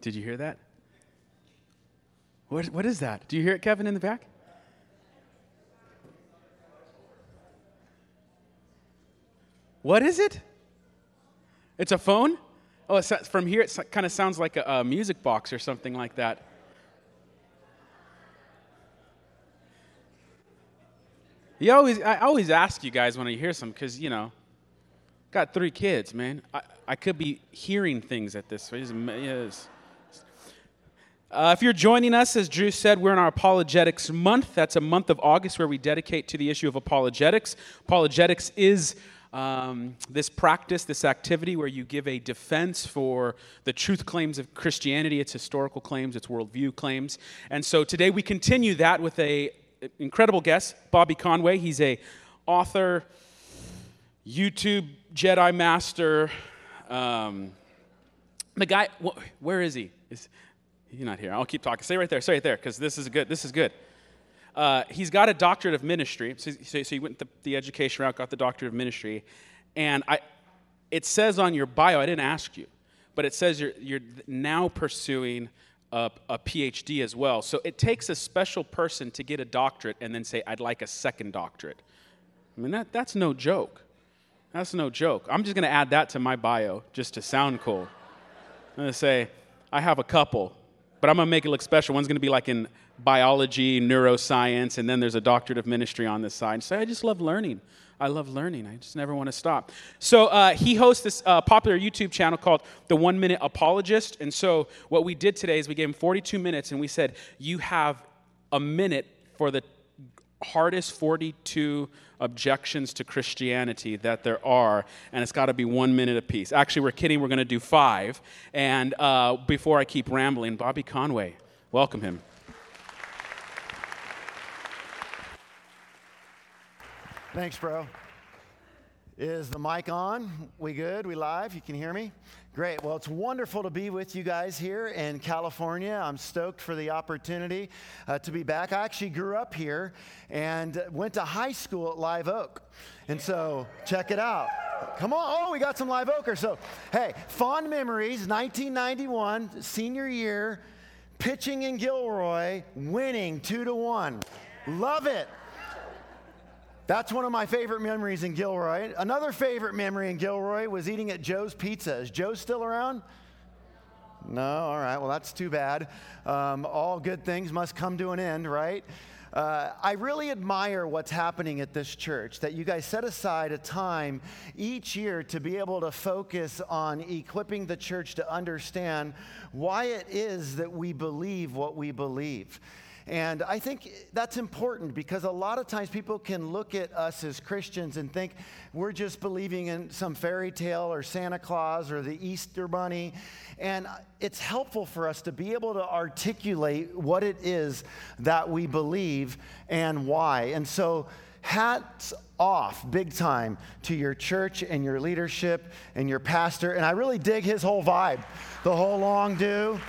Did you hear that? What, what is that? Do you hear it, Kevin, in the back? What is it? It's a phone? Oh, from here it kind of sounds like a, a music box or something like that. You always, I always ask you guys when I hear some, because, you know, got three kids, man. I, I could be hearing things at this. Yes. Uh, if you're joining us, as Drew said, we're in our Apologetics month. That's a month of August where we dedicate to the issue of apologetics. Apologetics is um, this practice, this activity where you give a defense for the truth claims of Christianity, its historical claims, its worldview claims. And so today we continue that with a incredible guest, Bobby Conway. He's a author, YouTube Jedi master. Um, the guy, wh- where is he? Is, he's not here. I'll keep talking. Stay right there. Stay right there, because this is good. This is good. Uh, he's got a doctorate of ministry. So, so, so he went the, the, education route, got the doctorate of ministry. And I, it says on your bio, I didn't ask you, but it says you're, you're now pursuing a, a PhD as well. So it takes a special person to get a doctorate and then say, I'd like a second doctorate. I mean, that, that's no joke. That's no joke. I'm just going to add that to my bio just to sound cool. I'm going to say, I have a couple, but I'm to make it look special. One's to be like in biology, neuroscience, and then there's a doctorate of ministry on this side. So I just love learning. I love learning. I just never want to stop. So uh, he hosts this uh, popular YouTube channel called The One Minute Apologist. And so what we did today is we gave him 42 minutes and we said, You have a minute for the hardest 42 objections to Christianity that there are, and it's got to be one minute apiece. Actually, we're kidding, we're going to do five. And uh, before I keep rambling, Bobby Conway, welcome him. Thanks, bro. Is the mic on? We good? We live? You can hear me? Great. Well, it's wonderful to be with you guys here in California. I'm stoked for the opportunity uh, to be back. I actually grew up here and went to high school at Live Oak. And so, check it out. Come on. Oh, we got some Live Oakers. So, hey, fond memories 1991, senior year, pitching in Gilroy, winning two to one. Love it. That's one of my favorite memories in Gilroy. Another favorite memory in Gilroy was eating at Joe's Pizza. Is Joe still around? No, all right. Well, that's too bad. Um, all good things must come to an end, right? Uh, I really admire what's happening at this church, that you guys set aside a time each year to be able to focus on equipping the church to understand why it is that we believe what we believe. And I think that's important because a lot of times people can look at us as Christians and think we're just believing in some fairy tale or Santa Claus or the Easter Bunny. And it's helpful for us to be able to articulate what it is that we believe and why. And so, hats off big time to your church and your leadership and your pastor. And I really dig his whole vibe, the whole long do.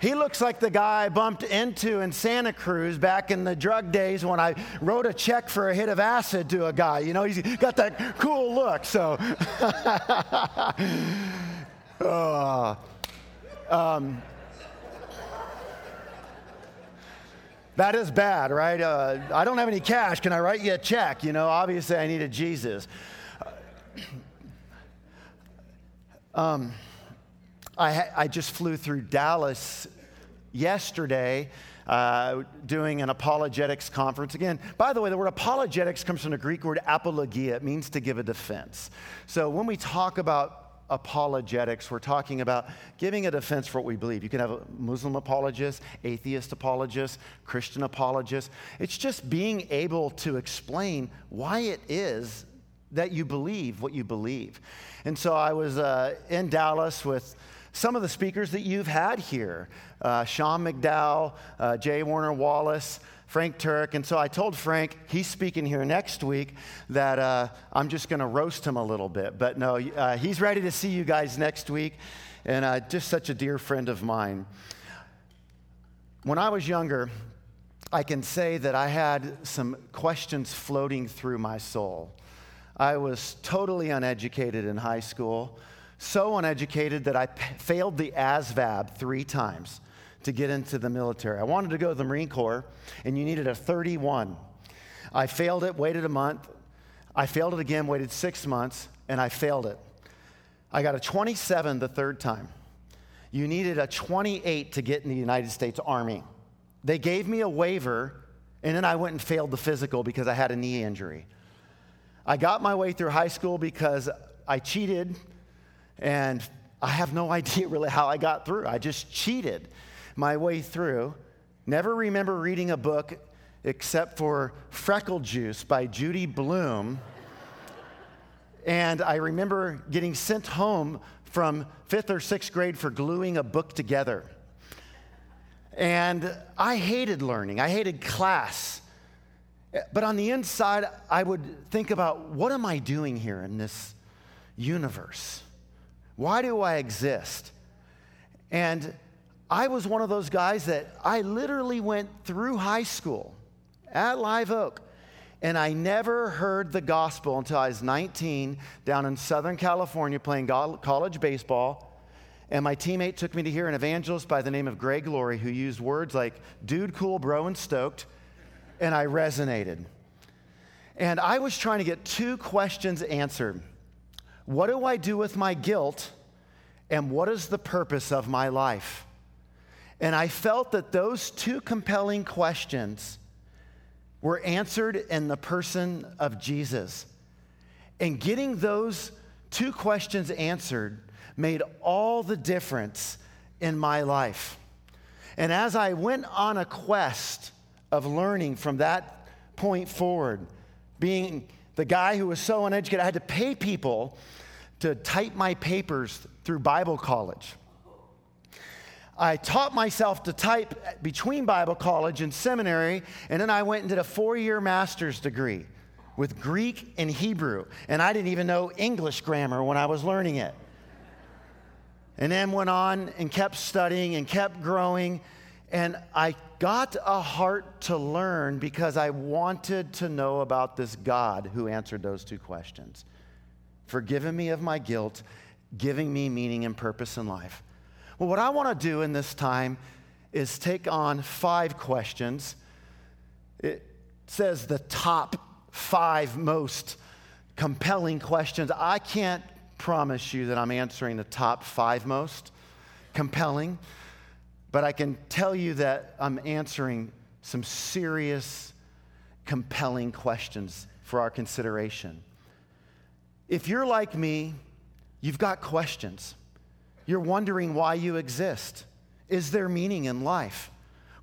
He looks like the guy I bumped into in Santa Cruz back in the drug days when I wrote a check for a hit of acid to a guy. You know, he's got that cool look. So, uh, um, that is bad, right? Uh, I don't have any cash. Can I write you a check? You know, obviously I needed Jesus. Um, I, I just flew through Dallas yesterday uh, doing an apologetics conference. Again, by the way, the word apologetics comes from the Greek word apologia. It means to give a defense. So when we talk about apologetics, we're talking about giving a defense for what we believe. You can have a Muslim apologist, atheist apologist, Christian apologist. It's just being able to explain why it is that you believe what you believe. And so I was uh, in Dallas with some of the speakers that you've had here uh, Sean McDowell, uh, J. Warner Wallace, Frank Turek. And so I told Frank, he's speaking here next week, that uh, I'm just going to roast him a little bit. But no, uh, he's ready to see you guys next week, and uh, just such a dear friend of mine. When I was younger, I can say that I had some questions floating through my soul. I was totally uneducated in high school so uneducated that I failed the ASVAB three times to get into the military. I wanted to go to the Marine Corps, and you needed a 31. I failed it, waited a month. I failed it again, waited six months, and I failed it. I got a 27 the third time. You needed a 28 to get in the United States Army. They gave me a waiver, and then I went and failed the physical because I had a knee injury. I got my way through high school because I cheated, and I have no idea really how I got through. I just cheated my way through. Never remember reading a book except for Freckle Juice by Judy Blume. and I remember getting sent home from fifth or sixth grade for gluing a book together. And I hated learning, I hated class. But on the inside, I would think about what am I doing here in this universe? Why do I exist? And I was one of those guys that I literally went through high school at Live Oak. And I never heard the gospel until I was 19 down in Southern California playing college baseball. And my teammate took me to hear an evangelist by the name of Greg Laurie who used words like dude, cool, bro, and stoked. And I resonated. And I was trying to get two questions answered What do I do with my guilt? And what is the purpose of my life? And I felt that those two compelling questions were answered in the person of Jesus. And getting those two questions answered made all the difference in my life. And as I went on a quest of learning from that point forward, being the guy who was so uneducated, I had to pay people to type my papers through Bible college. I taught myself to type between Bible college and seminary, and then I went and did a four year master's degree with Greek and Hebrew. And I didn't even know English grammar when I was learning it. And then went on and kept studying and kept growing. And I got a heart to learn because I wanted to know about this God who answered those two questions forgiving me of my guilt, giving me meaning and purpose in life. Well, what I want to do in this time is take on five questions. It says the top five most compelling questions. I can't promise you that I'm answering the top five most compelling, but I can tell you that I'm answering some serious, compelling questions for our consideration. If you're like me, you've got questions. You're wondering why you exist. Is there meaning in life?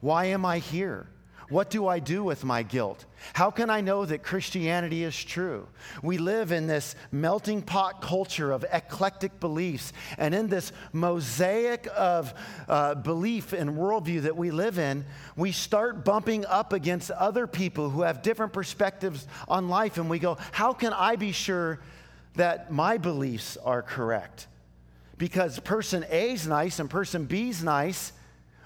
Why am I here? What do I do with my guilt? How can I know that Christianity is true? We live in this melting pot culture of eclectic beliefs, and in this mosaic of uh, belief and worldview that we live in, we start bumping up against other people who have different perspectives on life, and we go, How can I be sure that my beliefs are correct? because person A is nice and person B is nice,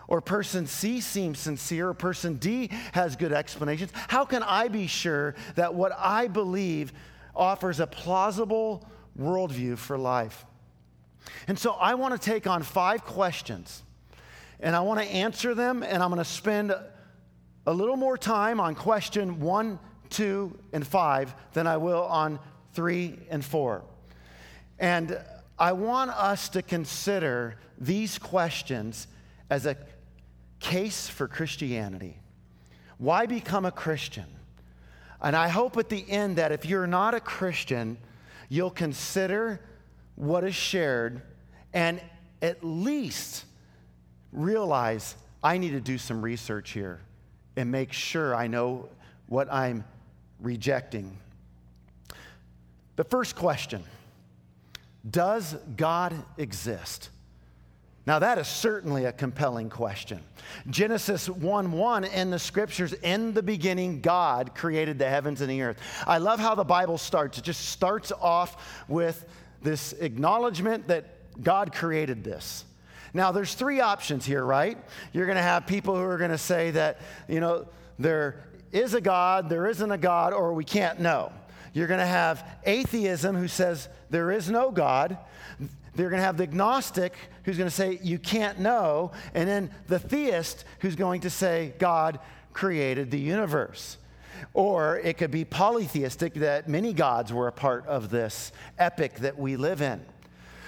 or person C seems sincere, or person D has good explanations, how can I be sure that what I believe offers a plausible worldview for life? And so I want to take on five questions, and I want to answer them, and I'm going to spend a little more time on question one, two, and five than I will on three and four. And I want us to consider these questions as a case for Christianity. Why become a Christian? And I hope at the end that if you're not a Christian, you'll consider what is shared and at least realize I need to do some research here and make sure I know what I'm rejecting. The first question does God exist? Now, that is certainly a compelling question. Genesis 1 1 in the scriptures, in the beginning, God created the heavens and the earth. I love how the Bible starts. It just starts off with this acknowledgement that God created this. Now, there's three options here, right? You're going to have people who are going to say that, you know, there is a God, there isn't a God, or we can't know. You're going to have atheism who says there is no God. They're going to have the agnostic who's going to say, You can't know, and then the theist who's going to say, God created the universe. Or it could be polytheistic that many gods were a part of this epic that we live in.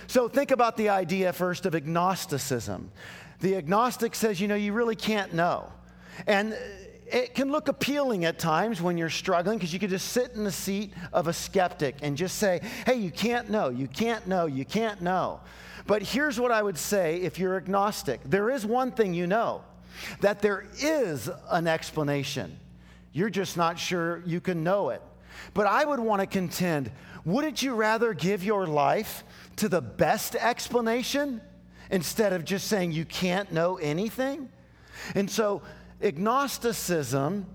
So think about the idea first of agnosticism. The agnostic says, you know, you really can't know. And it can look appealing at times when you're struggling because you could just sit in the seat of a skeptic and just say, hey, you can't know, you can't know, you can't know. But here's what I would say if you're agnostic there is one thing you know that there is an explanation. You're just not sure you can know it. But I would want to contend wouldn't you rather give your life to the best explanation instead of just saying you can't know anything? And so, agnosticism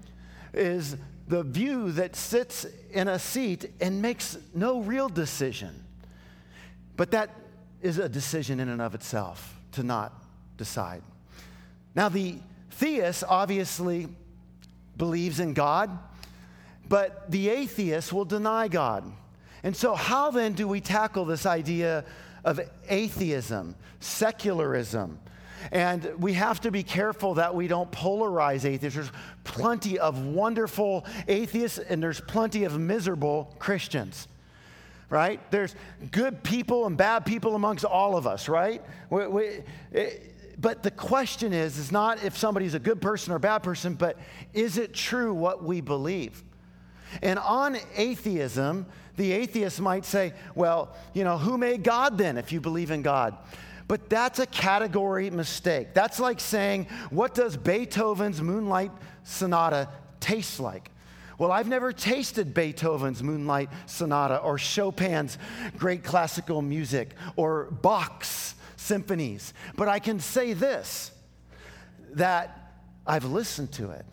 is the view that sits in a seat and makes no real decision. But that is a decision in and of itself to not decide. Now, the theist obviously believes in God, but the atheist will deny God. And so, how then do we tackle this idea of atheism, secularism? And we have to be careful that we don't polarize atheists. There's plenty of wonderful atheists, and there's plenty of miserable Christians right? There's good people and bad people amongst all of us, right? We, we, it, but the question is, is not if somebody's a good person or a bad person, but is it true what we believe? And on atheism, the atheist might say, well, you know, who made God then if you believe in God? But that's a category mistake. That's like saying, what does Beethoven's Moonlight Sonata taste like? Well, I've never tasted Beethoven's Moonlight Sonata or Chopin's great classical music or Bach's symphonies. But I can say this that I've listened to it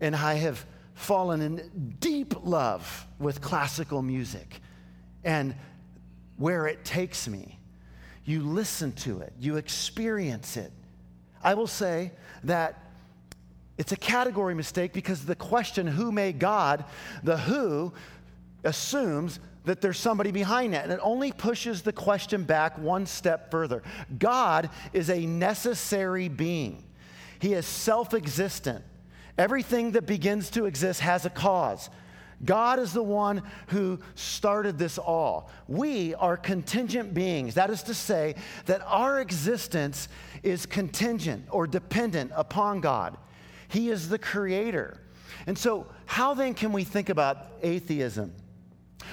and I have fallen in deep love with classical music and where it takes me. You listen to it, you experience it. I will say that it's a category mistake because the question, who made God, the who assumes that there's somebody behind that. And it only pushes the question back one step further. God is a necessary being, He is self existent. Everything that begins to exist has a cause. God is the one who started this all. We are contingent beings. That is to say, that our existence is contingent or dependent upon God. He is the creator. And so, how then can we think about atheism?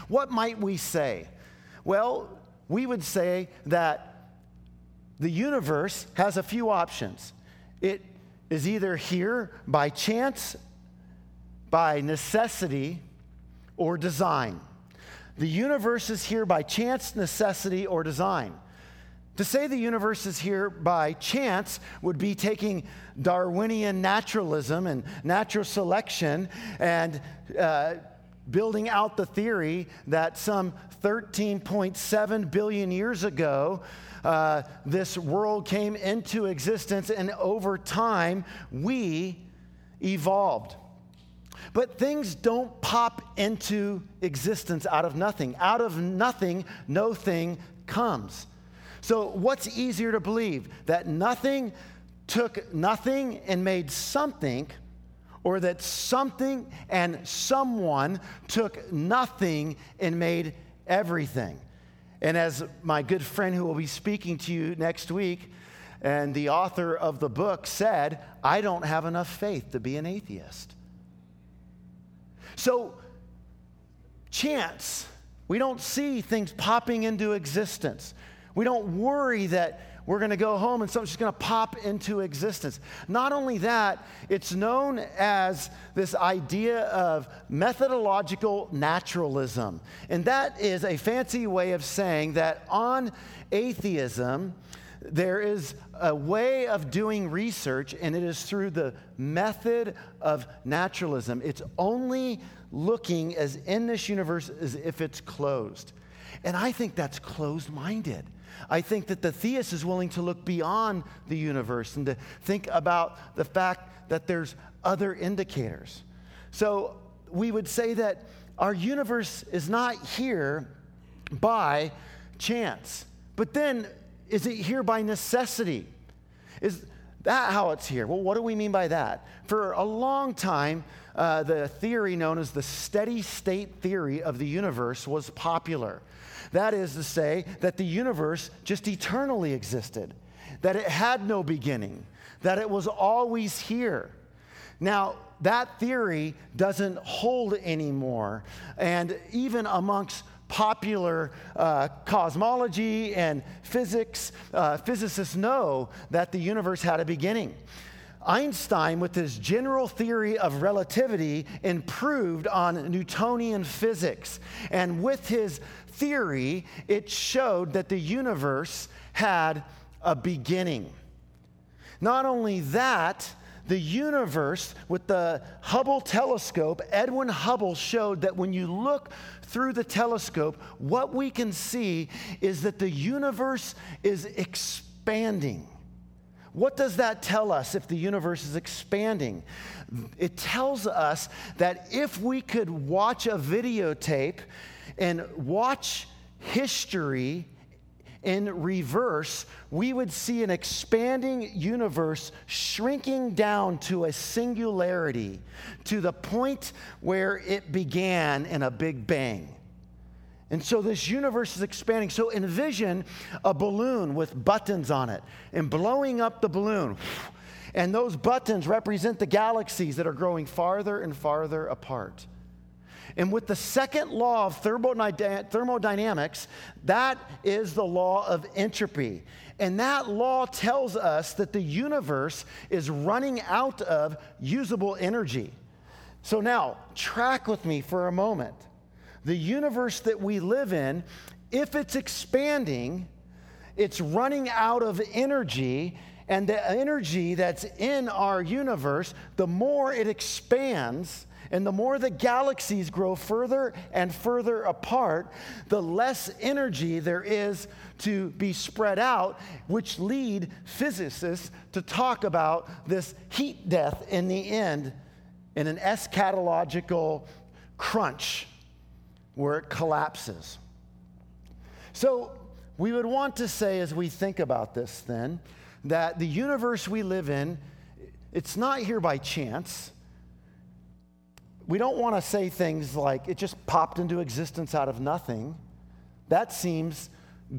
What might we say? Well, we would say that the universe has a few options. It is either here by chance, by necessity, or design. The universe is here by chance, necessity, or design. To say the universe is here by chance would be taking Darwinian naturalism and natural selection and uh, building out the theory that some 13.7 billion years ago, uh, this world came into existence, and over time, we evolved. But things don't pop into existence out of nothing. Out of nothing, no thing comes. So, what's easier to believe? That nothing took nothing and made something, or that something and someone took nothing and made everything. And as my good friend who will be speaking to you next week, and the author of the book said, I don't have enough faith to be an atheist. So, chance, we don't see things popping into existence. We don't worry that we're going to go home and something's going to pop into existence. Not only that, it's known as this idea of methodological naturalism. And that is a fancy way of saying that on atheism, there is a way of doing research, and it is through the method of naturalism. It's only looking as in this universe as if it's closed. And I think that's closed minded. I think that the theist is willing to look beyond the universe and to think about the fact that there's other indicators. So we would say that our universe is not here by chance. But then, is it here by necessity? Is that how it's here? Well, what do we mean by that? For a long time, uh, the theory known as the steady state theory of the universe was popular. That is to say, that the universe just eternally existed, that it had no beginning, that it was always here. Now, that theory doesn't hold anymore. And even amongst popular uh, cosmology and physics, uh, physicists know that the universe had a beginning. Einstein, with his general theory of relativity, improved on Newtonian physics. And with his theory, it showed that the universe had a beginning. Not only that, the universe with the Hubble telescope, Edwin Hubble showed that when you look through the telescope, what we can see is that the universe is expanding. What does that tell us if the universe is expanding? It tells us that if we could watch a videotape and watch history in reverse, we would see an expanding universe shrinking down to a singularity, to the point where it began in a big bang. And so this universe is expanding. So envision a balloon with buttons on it and blowing up the balloon. And those buttons represent the galaxies that are growing farther and farther apart. And with the second law of thermodynamics, that is the law of entropy. And that law tells us that the universe is running out of usable energy. So now, track with me for a moment. The universe that we live in, if it's expanding, it's running out of energy. And the energy that's in our universe, the more it expands, and the more the galaxies grow further and further apart, the less energy there is to be spread out, which lead physicists to talk about this heat death in the end in an eschatological crunch where it collapses. So, we would want to say, as we think about this, then, that the universe we live in, it's not here by chance we don't want to say things like it just popped into existence out of nothing. That seems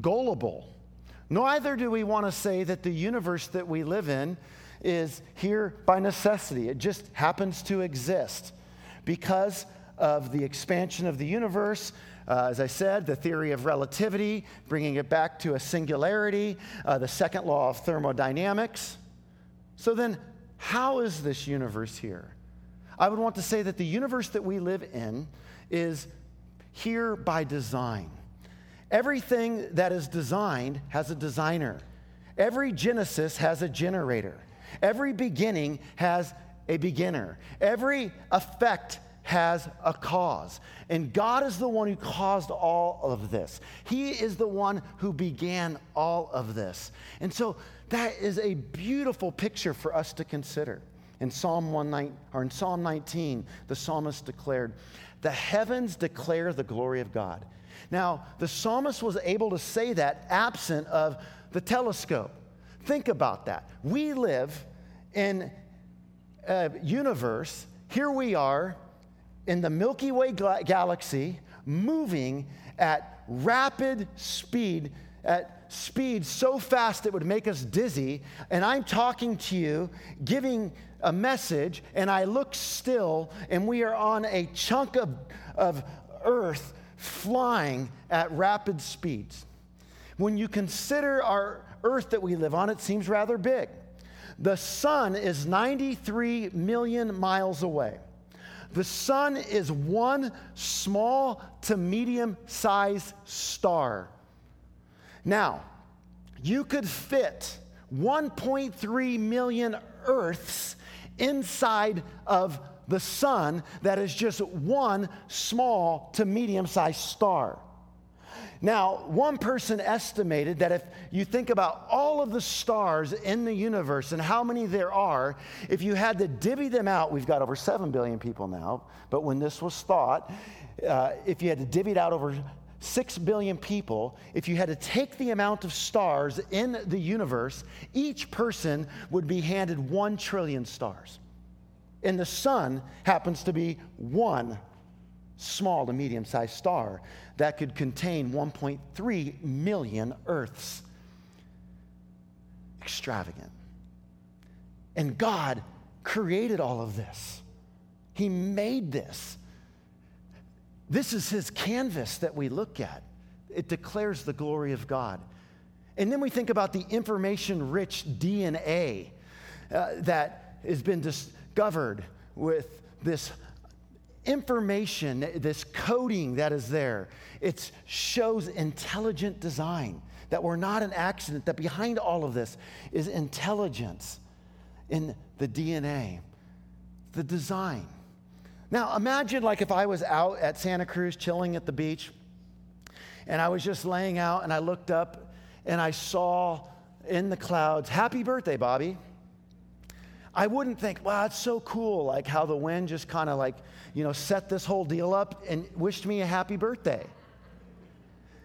gullible. Neither do we want to say that the universe that we live in is here by necessity. It just happens to exist because of the expansion of the universe. Uh, as I said, the theory of relativity, bringing it back to a singularity, uh, the second law of thermodynamics. So then, how is this universe here? I would want to say that the universe that we live in is here by design. Everything that is designed has a designer. Every Genesis has a generator. Every beginning has a beginner. Every effect has a cause. And God is the one who caused all of this. He is the one who began all of this. And so that is a beautiful picture for us to consider. In Psalm 119, or in Psalm 19, the psalmist declared, "The heavens declare the glory of God." Now, the psalmist was able to say that absent of the telescope. Think about that. We live in a universe. Here we are in the Milky Way galaxy, moving at rapid speed, at speed so fast it would make us dizzy. And I'm talking to you, giving a message and I look still and we are on a chunk of, of earth flying at rapid speeds. When you consider our earth that we live on, it seems rather big. The sun is 93 million miles away. The sun is one small to medium sized star. Now, you could fit 1.3 million Earths inside of the sun that is just one small to medium sized star. Now, one person estimated that if you think about all of the stars in the universe and how many there are, if you had to divvy them out, we've got over 7 billion people now, but when this was thought, uh, if you had to divvy it out over 6 billion people, if you had to take the amount of stars in the universe, each person would be handed 1 trillion stars. And the sun happens to be one small to medium sized star that could contain 1.3 million Earths. Extravagant. And God created all of this, He made this. This is His canvas that we look at. It declares the glory of God. And then we think about the information rich DNA uh, that has been discovered with this information, this coding that is there. It shows intelligent design, that we're not an accident, that behind all of this is intelligence in the DNA, the design. Now, imagine like if I was out at Santa Cruz chilling at the beach and I was just laying out and I looked up and I saw in the clouds, Happy birthday, Bobby. I wouldn't think, wow, it's so cool, like how the wind just kind of like, you know, set this whole deal up and wished me a happy birthday.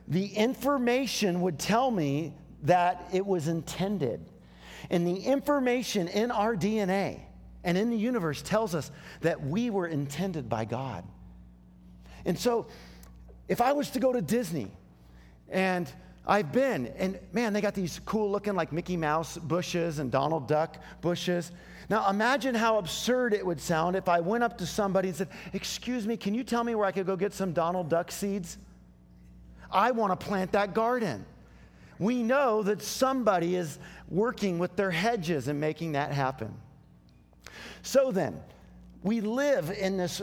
The information would tell me that it was intended. And the information in our DNA and in the universe tells us that we were intended by God. And so, if I was to go to Disney and I've been, and man, they got these cool looking like Mickey Mouse bushes and Donald Duck bushes. Now, imagine how absurd it would sound if I went up to somebody and said, Excuse me, can you tell me where I could go get some Donald Duck seeds? I want to plant that garden. We know that somebody is working with their hedges and making that happen. So then, we live in this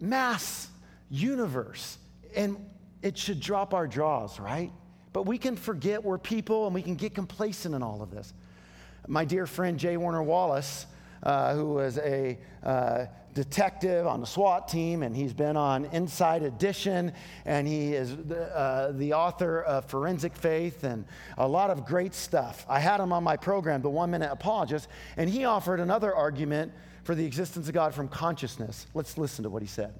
mass universe, and it should drop our jaws, right? But we can forget we're people and we can get complacent in all of this. My dear friend J. Warner Wallace, uh, who was a uh, detective on the SWAT team, and he's been on Inside Edition, and he is the, uh, the, author of Forensic Faith and a lot of great stuff. I had him on my program, The One Minute Apologist, and he offered another argument for the existence of God from consciousness. Let's listen to what he said.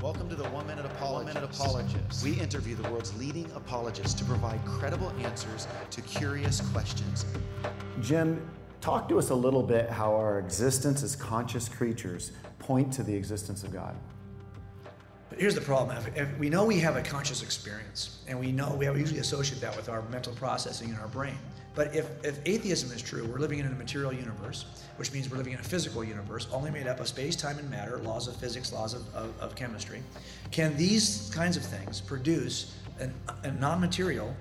Welcome to the One Minute Apologist. One Minute Apologist. We interview the world's leading apologists to provide credible answers to curious questions. Jim, talk to us a little bit how our existence as conscious creatures point to the existence of God. But here's the problem. If, if we know we have a conscious experience, and we know we usually associate that with our mental processing in our brain. But if, if atheism is true, we're living in a material universe, which means we're living in a physical universe, only made up of space, time, and matter, laws of physics, laws of, of, of chemistry. Can these kinds of things produce an, a non material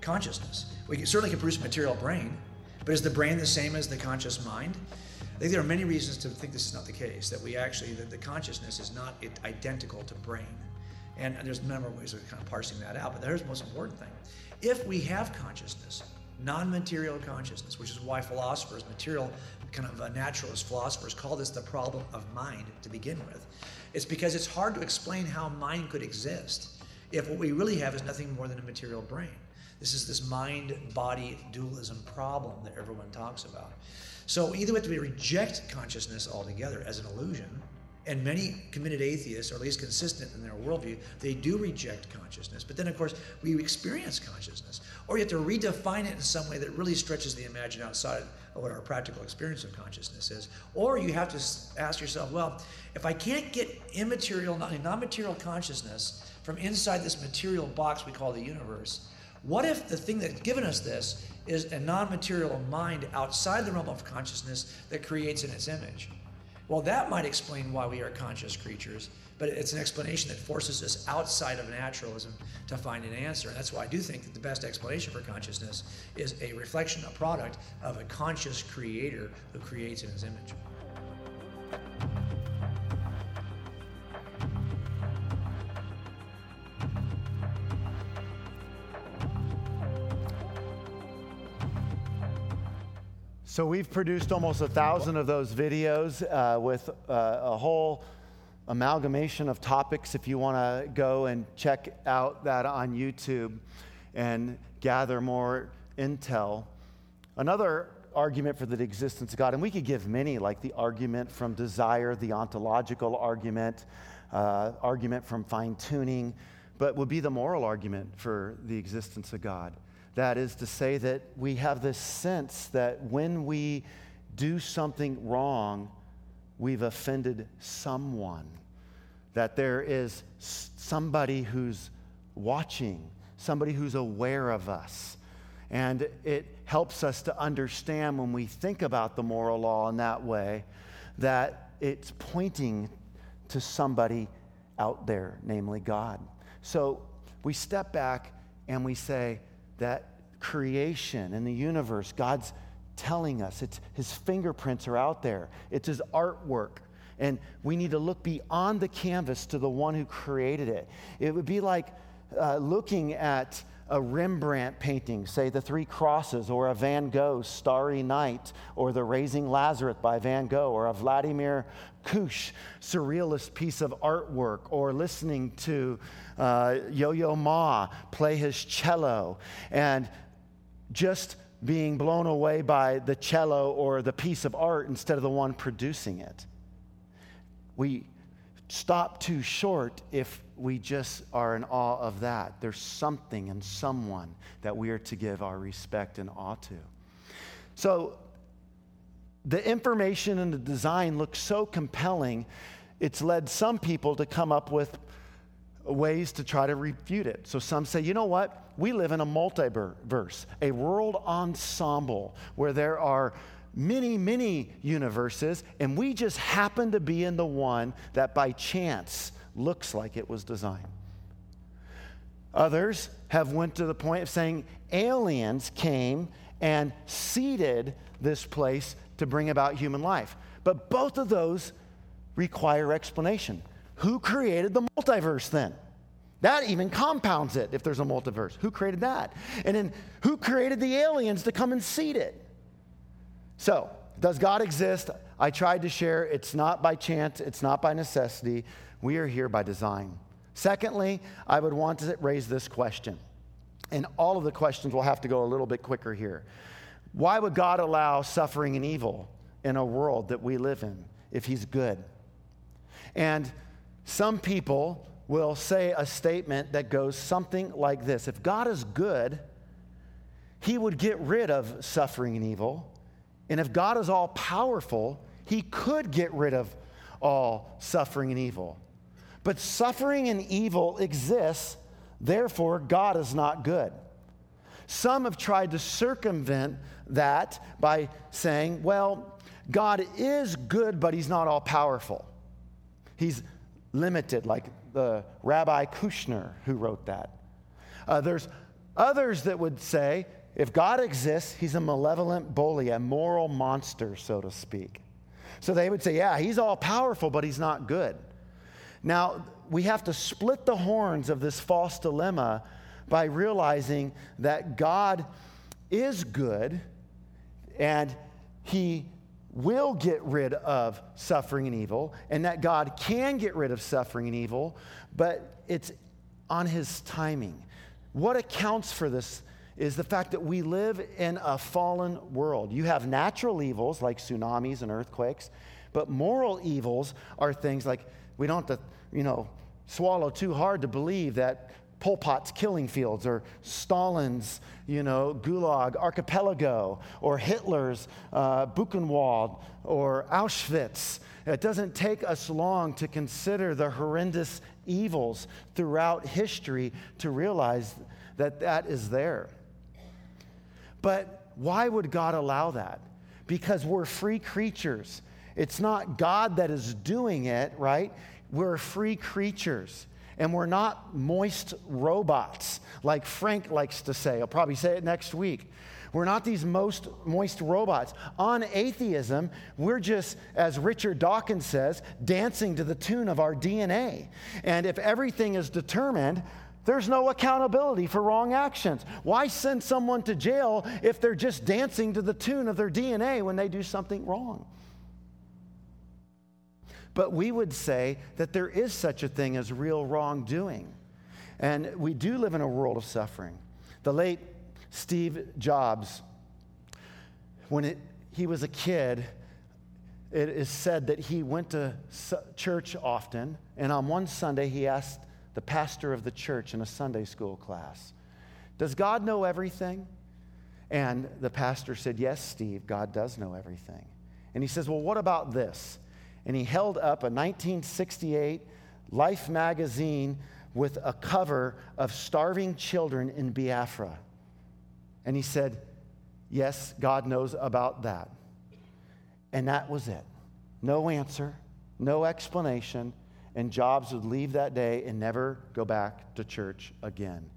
consciousness? We certainly can produce a material brain, but is the brain the same as the conscious mind? I think there are many reasons to think this is not the case, that we actually, that the consciousness is not identical to brain. And there's a number of ways of kind of parsing that out, but there's the most important thing. If we have consciousness, non material consciousness, which is why philosophers, material, kind of uh, naturalist philosophers, call this the problem of mind to begin with. It's because it's hard to explain how mind could exist if what we really have is nothing more than a material brain. This is this mind body dualism problem that everyone talks about. So either we have to reject consciousness altogether as an illusion, and many committed atheists, or at least consistent in their worldview, they do reject consciousness. But then, of course, we experience consciousness. Or you have to redefine it in some way that really stretches the imagination outside of what our practical experience of consciousness is. Or you have to ask yourself, well, if I can't get immaterial, non material consciousness from inside this material box we call the universe, what if the thing that's given us this is a non material mind outside the realm of consciousness that creates in its image? Well, that might explain why we are conscious creatures, but it's an explanation that forces us outside of naturalism to find an answer. And that's why I do think that the best explanation for consciousness is a reflection, a product of a conscious creator who creates in his image. So we've produced almost a thousand of those videos uh, with uh, a whole amalgamation of topics. If you want to go and check out that on YouTube and gather more intel. Another argument for the existence of God, and we could give many, like the argument from desire, the ontological argument, uh, argument from fine tuning, but would be the moral argument for the existence of God. That is to say, that we have this sense that when we do something wrong, we've offended someone. That there is somebody who's watching, somebody who's aware of us. And it helps us to understand when we think about the moral law in that way that it's pointing to somebody out there, namely God. So we step back and we say that creation and the universe, God's telling us, it's, his fingerprints are out there, it's his artwork. And we need to look beyond the canvas to the one who created it. It would be like uh, looking at a Rembrandt painting, say the Three Crosses, or a Van Gogh Starry Night, or the Raising Lazarus by Van Gogh, or a Vladimir Kush surrealist piece of artwork, or listening to uh, Yo Yo Ma play his cello, and just being blown away by the cello or the piece of art instead of the one producing it. We stop too short if we just are in awe of that. There's something and someone that we are to give our respect and awe to. So the information and the design looks so compelling, it's led some people to come up with ways to try to refute it. So some say, you know what? We live in a multiverse, a world ensemble where there are many, many universes, and we just happen to be in the one that by chance looks like it was designed. Others have went to the point of saying aliens came and seeded this place to bring about human life. But both of those require explanation. Who created the multiverse then? That even compounds it if there's a multiverse. Who created that? And then who created the aliens to come and seed it? So, does God exist? I tried to share it's not by chance, it's not by necessity. We are here by design. Secondly, I would want to raise this question. And all of the questions will have to go a little bit quicker here. Why would God allow suffering and evil in a world that we live in if He's good? And some people will say a statement that goes something like this If God is good, He would get rid of suffering and evil. And if God is all powerful, He could get rid of all suffering and evil. But suffering and evil exists, therefore, God is not good. Some have tried to circumvent that by saying, well, God is good, but He's not all powerful. He's limited, like the Rabbi Kushner who wrote that. Uh, there's others that would say, if God exists, He's a malevolent bully, a moral monster, so to speak. So they would say, yeah, He's all powerful, but He's not good. Now, we have to split the horns of this false dilemma by realizing that God is good and he will get rid of suffering and evil, and that God can get rid of suffering and evil, but it's on his timing. What accounts for this is the fact that we live in a fallen world. You have natural evils like tsunamis and earthquakes, but moral evils are things like we don't have to you know, swallow too hard to believe that Pol Pot's killing fields or Stalin's, you know, Gulag archipelago or Hitler's uh, Buchenwald or Auschwitz. It doesn't take us long to consider the horrendous evils throughout history to realize that that is there. But why would God allow that? Because we're free creatures. It's not God that is doing it, right? We're free creatures. And we're not moist robots, like Frank likes to say. I'll probably say it next week. We're not these most moist robots. On atheism, we're just, as Richard Dawkins says, dancing to the tune of our DNA. And if everything is determined, there's no accountability for wrong actions. Why send someone to jail if they're just dancing to the tune of their DNA when they do something wrong? But we would say that there is such a thing as real wrongdoing. And we do live in a world of suffering. The late Steve Jobs, when it, he was a kid, it is said that he went to church often, And on one Sunday, he asked the pastor of the church in a Sunday school class, Does God know everything? And the pastor said, Yes, Steve, God does know everything. And he says, Well, what about this? And he held up a 1968 Life magazine with a cover of starving children in Biafra. And he said, Yes, God knows about that. And that was it. No answer, no explanation, and Jobs would leave that day and never go back to church again.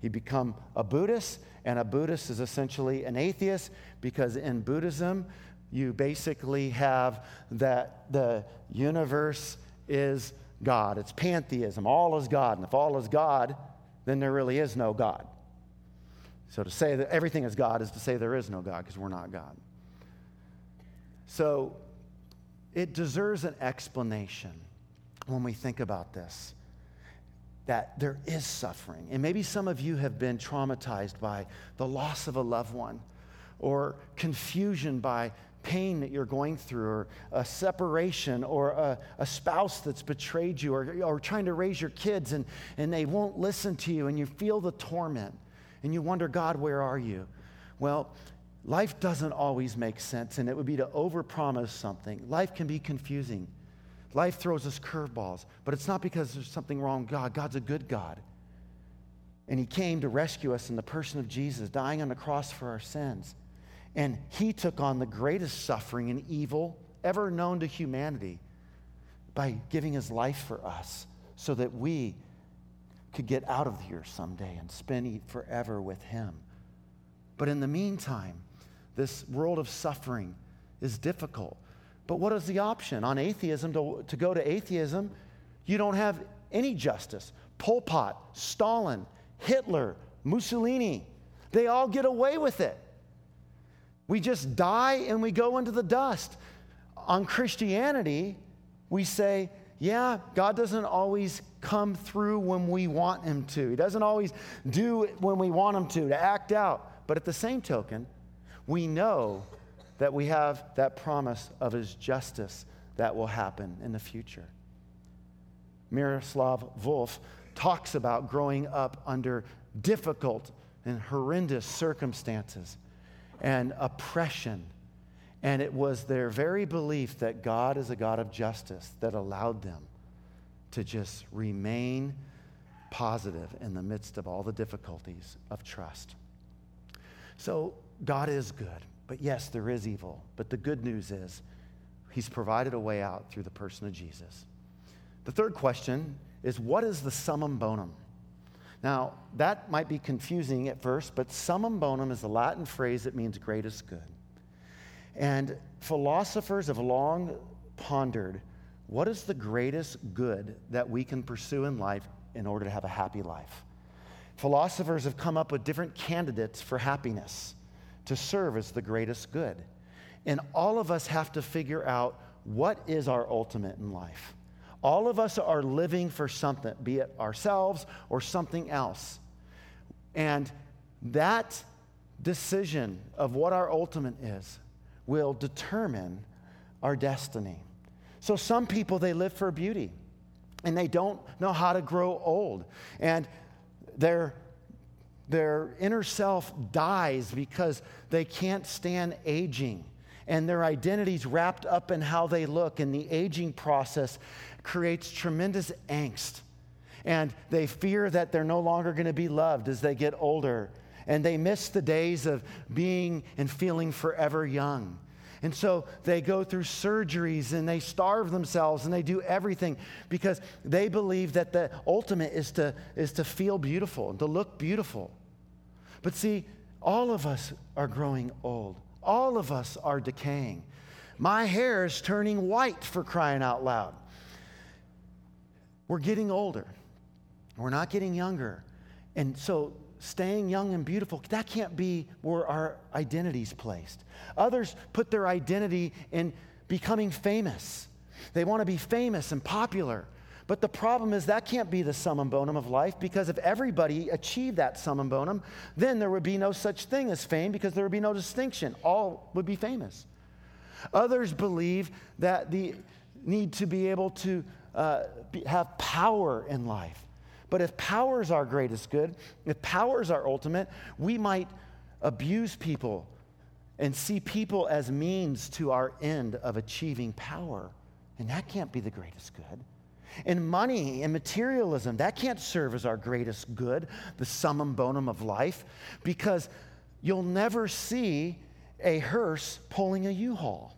He'd become a Buddhist, and a Buddhist is essentially an atheist because in Buddhism, you basically have that the universe is God. It's pantheism. All is God. And if all is God, then there really is no God. So to say that everything is God is to say there is no God because we're not God. So it deserves an explanation when we think about this that there is suffering. And maybe some of you have been traumatized by the loss of a loved one or confusion by pain that you're going through, or a separation, or a, a, spouse that's betrayed you, or, or trying to raise your kids and, and they won't listen to you, and you feel the torment, and you wonder, God, where are you? Well, life doesn't always make sense, and it would be to overpromise something. Life can be confusing. Life throws us curveballs, but it's not because there's something wrong with God. God's a good God. And He came to rescue us in the person of Jesus, dying on the cross for our sins. And He took on the greatest suffering and evil ever known to humanity by giving His life for us so that we could get out of here someday and spend forever with Him. But in the meantime, this world of suffering is difficult. But what is the option? On atheism, to, to go to atheism, you don't have any justice. Pol Pot, Stalin, Hitler, Mussolini, they all get away with it. We just die and we go into the dust. On Christianity, we say, yeah, God doesn't always come through when we want Him to. He doesn't always do when we want Him to, to act out. But at the same token, we know that we have that promise of his justice that will happen in the future. Miroslav Volf talks about growing up under difficult and horrendous circumstances and oppression. And it was their very belief that God is a God of justice that allowed them to just remain positive in the midst of all the difficulties of trust. So, God is good. But yes, there is evil. But the good news is he's provided a way out through the person of Jesus. The third question is what is the summum bonum? Now, that might be confusing at first, but summum bonum is a Latin phrase that means greatest good. And philosophers have long pondered what is the greatest good that we can pursue in life in order to have a happy life? Philosophers have come up with different candidates for happiness to serve as the greatest good. And all of us have to figure out what is our ultimate in life. All of us are living for something, be it ourselves or something else. And that decision of what our ultimate is will determine our destiny. So some people they live for beauty and they don't know how to grow old. And they're their inner self dies because they can't stand aging. And their identity's wrapped up in how they look. And the aging process creates tremendous angst. And they fear that they're no longer going to be loved as they get older. And they miss the days of being and feeling forever young. And so they go through surgeries and they starve themselves and they do everything because they believe that the ultimate is to, is to feel beautiful and to look beautiful. But see, all of us are growing old, all of us are decaying. My hair is turning white for crying out loud. We're getting older, we're not getting younger. And so, staying young and beautiful, that can't be where our identity's placed. Others put their identity in becoming famous. They want to be famous and popular. But the problem is that can't be the summum bonum of life because if everybody achieved that summum bonum, then there would be no such thing as fame because there would be no distinction. All would be famous. Others believe that the need to be able to uh, be, have power in life. But if power is our greatest good, if power is our ultimate, we might abuse people and see people as means to our end of achieving power. And that can't be the greatest good. And money and materialism, that can't serve as our greatest good, the summum bonum of life, because you'll never see a hearse pulling a U Haul.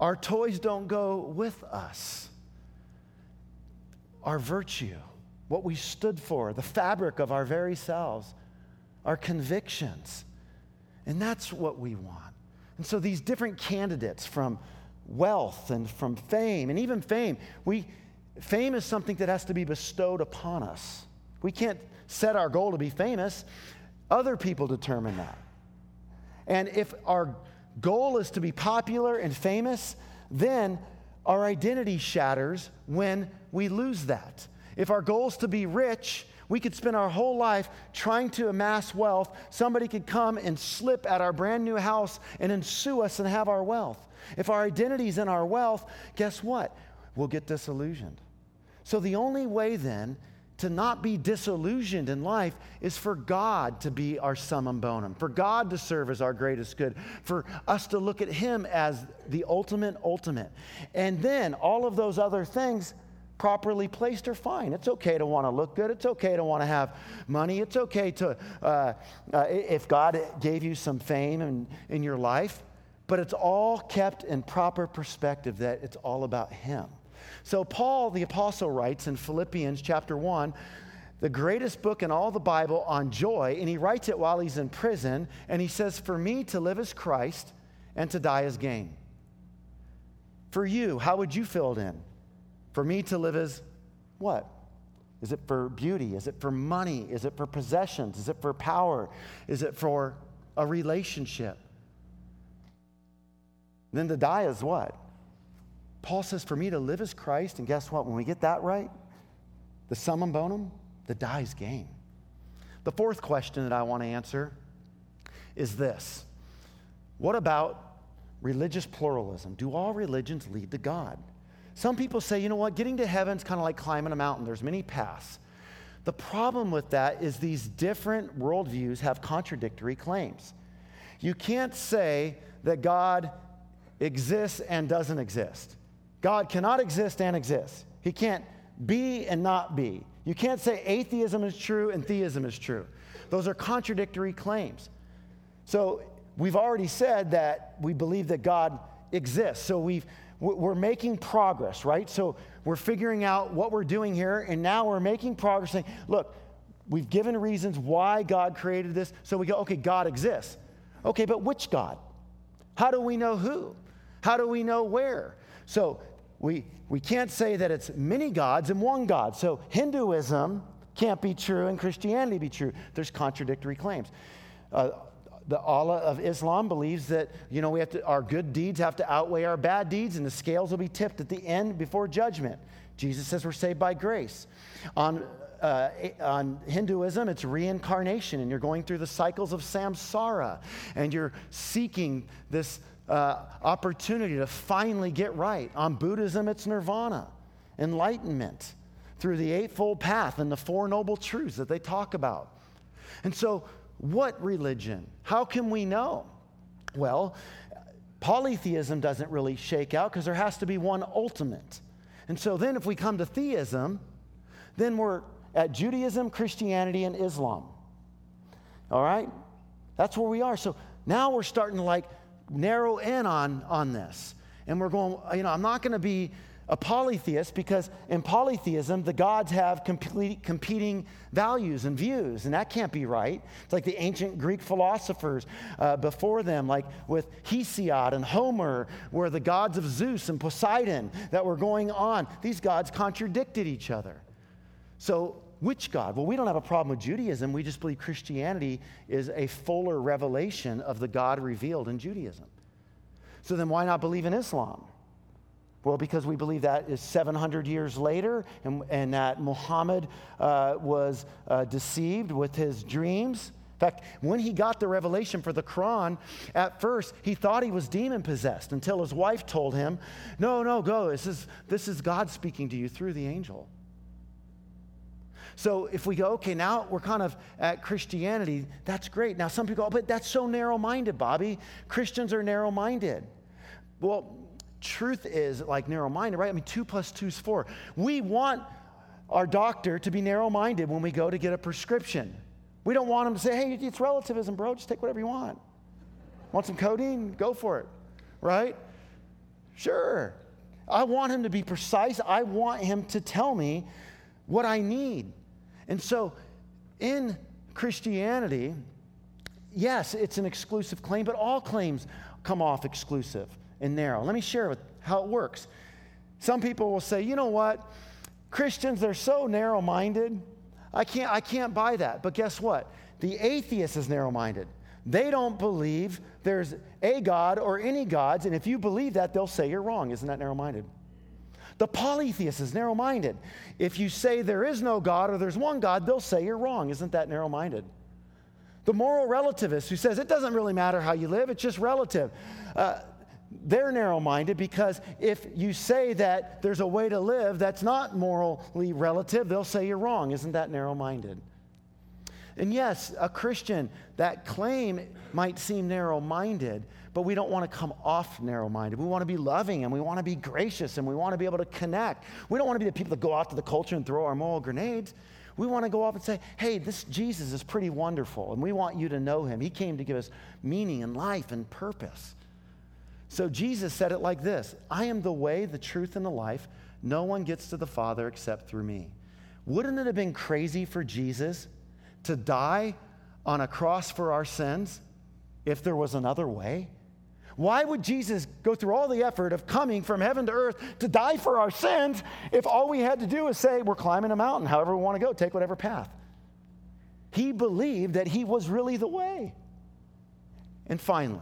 Our toys don't go with us. Our virtue, what we stood for, the fabric of our very selves, our convictions. And that's what we want. And so these different candidates from wealth and from fame, and even fame, we, fame is something that has to be bestowed upon us. We can't set our goal to be famous, other people determine that. And if our goal is to be popular and famous, then our identity shatters when we lose that. If our goal is to be rich, we could spend our whole life trying to amass wealth. Somebody could come and slip at our brand new house and then sue us and have our wealth. If our identity is in our wealth, guess what? We'll get disillusioned. So the only way then to not be disillusioned in life is for God to be our summum bonum, for God to serve as our greatest good, for us to look at Him as the ultimate, ultimate. And then all of those other things properly placed are fine. It's okay to want to look good. It's okay to want to have money. It's okay to, uh, uh, if God gave you some fame in, in your life, but it's all kept in proper perspective that it's all about Him. So, Paul the Apostle writes in Philippians chapter 1, the greatest book in all the Bible on joy, and he writes it while he's in prison, and he says, For me to live as Christ and to die as gain. For you, how would you fill it in? For me to live as what? Is it for beauty? Is it for money? Is it for possessions? Is it for power? Is it for a relationship? Then to die is what? Paul says, for me to live as Christ, and guess what? When we get that right, the summum bonum, the die's game. The fourth question that I want to answer is this What about religious pluralism? Do all religions lead to God? Some people say, you know what, getting to heaven is kind of like climbing a mountain, there's many paths. The problem with that is these different worldviews have contradictory claims. You can't say that God exists and doesn't exist. God cannot exist and exist. He can't be and not be. You can't say atheism is true and theism is true. Those are contradictory claims. So we've already said that we believe that God exists. So we've we're making progress, right? So we're figuring out what we're doing here, and now we're making progress saying, look, we've given reasons why God created this. So we go, okay, God exists. Okay, but which God? How do we know who? How do we know where? So we, we can't say that it's many gods and one God. So Hinduism can't be true and Christianity be true. There's contradictory claims. Uh, the Allah of Islam believes that, you know, we have to, our good deeds have to outweigh our bad deeds, and the scales will be tipped at the end before judgment. Jesus says we're saved by grace. On, uh, on Hinduism, it's reincarnation, and you're going through the cycles of samsara, and you're seeking this uh, opportunity to finally get right. On Buddhism, it's nirvana, enlightenment through the Eightfold Path and the Four Noble Truths that they talk about. And so, what religion? How can we know? Well, polytheism doesn't really shake out because there has to be one ultimate. And so then, if we come to theism, then we're at Judaism, Christianity, and Islam. All right? That's where we are. So now we're starting to like narrow in on, on this. And we're going, you know, I'm not going to be a polytheist because in polytheism, the gods have complete, competing values and views, and that can't be right. It's like the ancient Greek philosophers uh, before them, like with Hesiod and Homer, were the gods of Zeus and Poseidon that were going on. These gods contradicted each other. So, which God? Well, we don't have a problem with Judaism. We just believe Christianity is a fuller revelation of the God revealed in Judaism. So, then why not believe in Islam? Well, because we believe that is 700 years later and, and that Muhammad uh, was uh, deceived with his dreams In fact, when he got the revelation for the Quran, at first he thought he was demon possessed until his wife told him, No, no, go. This is, this is God speaking to you through the angel. So if we go, okay, now we're kind of at Christianity, that's great. Now some people go, but that's so narrow minded, Bobby. Christians are narrow minded. Well, truth is like narrow minded, right? I mean, two plus two is four. We want our doctor to be narrow minded when we go to get a prescription. We don't want him to say, hey, it's relativism, bro. Just take whatever you want. Want some codeine? Go for it, right? Sure. I want him to be precise. I want him to tell me what I need. And so in Christianity, yes, it's an exclusive claim, but all claims come off exclusive and narrow. Let me share with how it works. Some people will say, you know what? Christians, they're so narrow minded. I can't, I can't buy that. But guess what? The atheist is narrow minded. They don't believe there's a God or any gods. And if you believe that, they'll say you're wrong. Isn't that narrow minded? The polytheist is narrow minded. If you say there is no God or there's one God, they'll say you're wrong. Isn't that narrow minded? The moral relativist who says it doesn't really matter how you live, it's just relative. Uh, they're narrow minded because if you say that there's a way to live that's not morally relative, they'll say you're wrong. Isn't that narrow minded? And yes, a Christian, that claim might seem narrow minded, but we don't want to come off narrow minded. We want to be loving and we want to be gracious and we want to be able to connect. We don't want to be the people that go out to the culture and throw our moral grenades. We want to go up and say, hey, this Jesus is pretty wonderful and we want you to know him. He came to give us meaning and life and purpose. So Jesus said it like this I am the way, the truth, and the life. No one gets to the Father except through me. Wouldn't it have been crazy for Jesus to die on a cross for our sins if there was another way? Why would Jesus go through all the effort of coming from heaven to earth to die for our sins if all we had to do is say, we're climbing a mountain, however we want to go, take whatever path? He believed that he was really the way. And finally,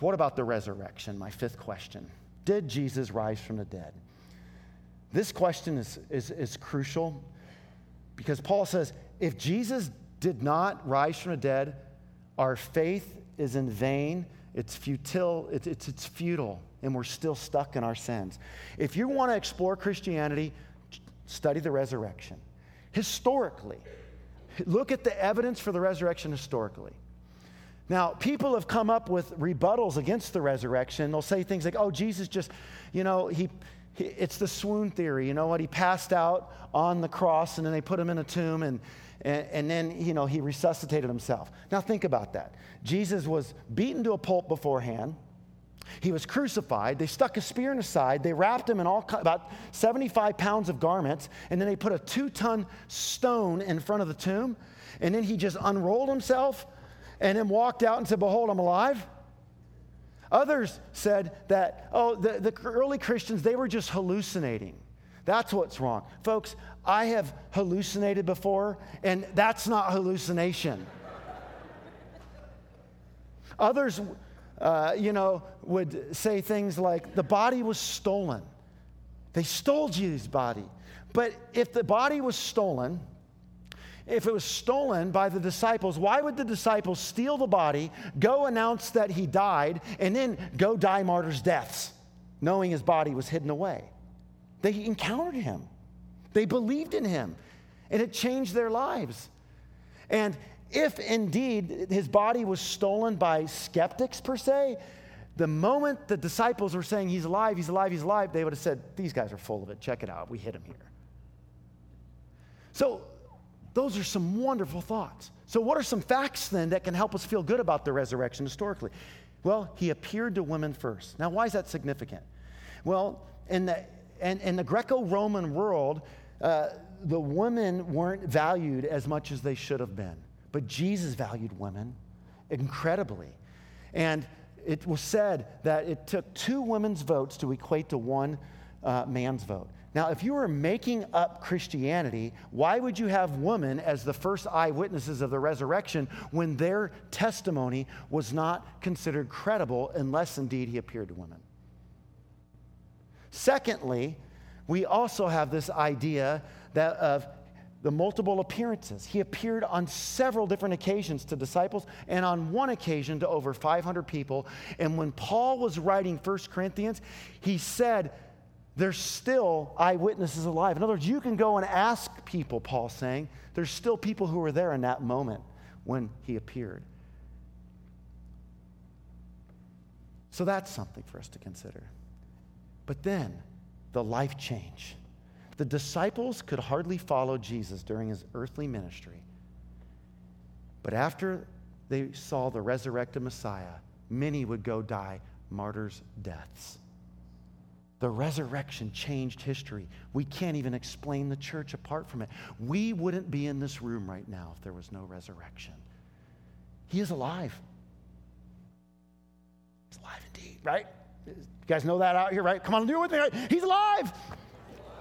what about the resurrection? My fifth question. Did Jesus rise from the dead? This question is, is, is crucial because Paul says if Jesus did not rise from the dead, our faith is in vain it's futile, it's, it's, it's futile, and we're still stuck in our sins. If you want to explore Christianity, study the resurrection. Historically, look at the evidence for the resurrection historically. Now, people have come up with rebuttals against the resurrection. They'll say things like, oh, Jesus just, you know, he, he, it's the swoon theory. You know what? He passed out on the cross and then they put him in a tomb and, and, and then, you know, he resuscitated himself. Now, think about that. Jesus was beaten to a pulp beforehand. He was crucified. They stuck a spear in his side. They wrapped him in all about 75 pounds of garments, and then they put a two-ton stone in front of the tomb. And then he just unrolled himself, and then walked out and said, "Behold, I'm alive." Others said that, oh, the, the early Christians, they were just hallucinating. That's what's wrong. Folks, I have hallucinated before, and that's not hallucination. Others, uh, you know, would say things like, the body was stolen. They stole Jesus' body. But if the body was stolen, if it was stolen by the disciples, why would the disciples steal the body, go announce that he died, and then go die martyrs' deaths, knowing his body was hidden away? They encountered him, they believed in him, and it changed their lives. And if indeed his body was stolen by skeptics per se, the moment the disciples were saying he's alive, he's alive, he's alive, they would have said, These guys are full of it. Check it out. We hit him here. So, those are some wonderful thoughts. So, what are some facts then that can help us feel good about the resurrection historically? Well, he appeared to women first. Now, why is that significant? Well, in the, in, in the Greco Roman world, uh, the women weren't valued as much as they should have been. But Jesus valued women incredibly. And it was said that it took two women's votes to equate to one uh, man's vote. Now, if you were making up Christianity, why would you have women as the first eyewitnesses of the resurrection when their testimony was not considered credible unless indeed he appeared to women? Secondly, we also have this idea that of the multiple appearances. He appeared on several different occasions to disciples and on one occasion to over 500 people. And when Paul was writing 1 Corinthians, he said, There's still eyewitnesses alive. In other words, you can go and ask people, Paul's saying, there's still people who were there in that moment when he appeared. So that's something for us to consider. But then, the life change. The disciples could hardly follow Jesus during his earthly ministry. But after they saw the resurrected Messiah, many would go die martyrs' deaths. The resurrection changed history. We can't even explain the church apart from it. We wouldn't be in this room right now if there was no resurrection. He is alive. He's alive indeed, right? You guys know that out here, right? Come on, do it with me, right? He's alive.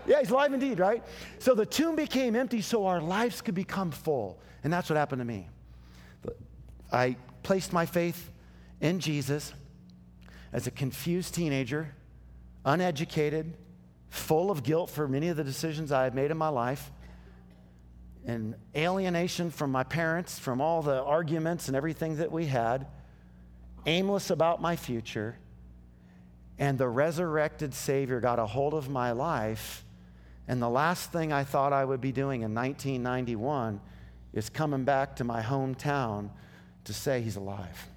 Yeah, he's alive indeed, right? So the tomb became empty so our lives could become full. And that's what happened to me. I placed my faith in Jesus as a confused teenager, uneducated, full of guilt for many of the decisions I had made in my life, and alienation from my parents, from all the arguments and everything that we had, aimless about my future. And the resurrected Savior got a hold of my life and the last thing I thought I would be doing in 1991 is coming back to my hometown to say he's alive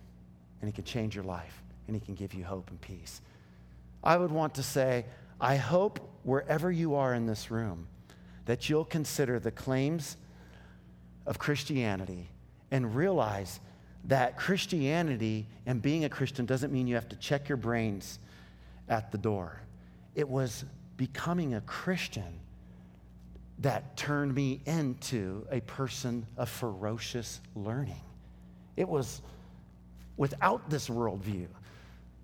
and he can change your life and he can give you hope and peace. I would want to say, I hope wherever you are in this room that you'll consider the claims of Christianity and realize that Christianity and being a Christian doesn't mean you have to check your brains at the door. It was becoming a Christian that turned me into a person of ferocious learning. It was without this worldview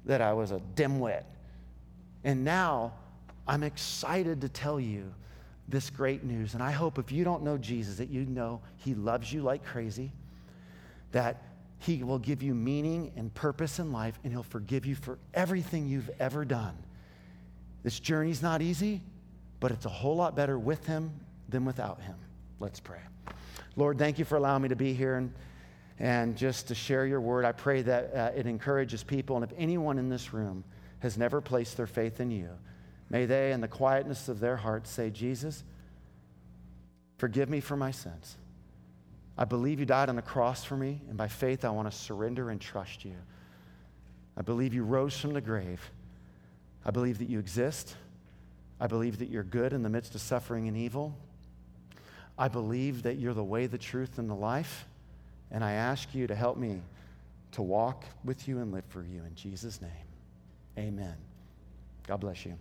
that I was a dimwit. And now I'm excited to tell you this great news. And I hope if you don't know Jesus, that you know he loves you like crazy, that he will give you meaning and purpose in life, and he'll forgive you for everything you've ever done. This journey's not easy, but it's a whole lot better with Him than without Him. Let's pray. Lord, thank you for allowing me to be here and, and just to share your word. I pray that uh, it encourages people. And if anyone in this room has never placed their faith in you, may they, in the quietness of their hearts, say, Jesus, forgive me for my sins. I believe you died on the cross for me, and by faith, I want to surrender and trust you. I believe you rose from the grave. I believe that you exist. I believe that you're good in the midst of suffering and evil. I believe that you're the way, the truth, and the life. And I ask you to help me to walk with you and live for you in Jesus' name. Amen. God bless you.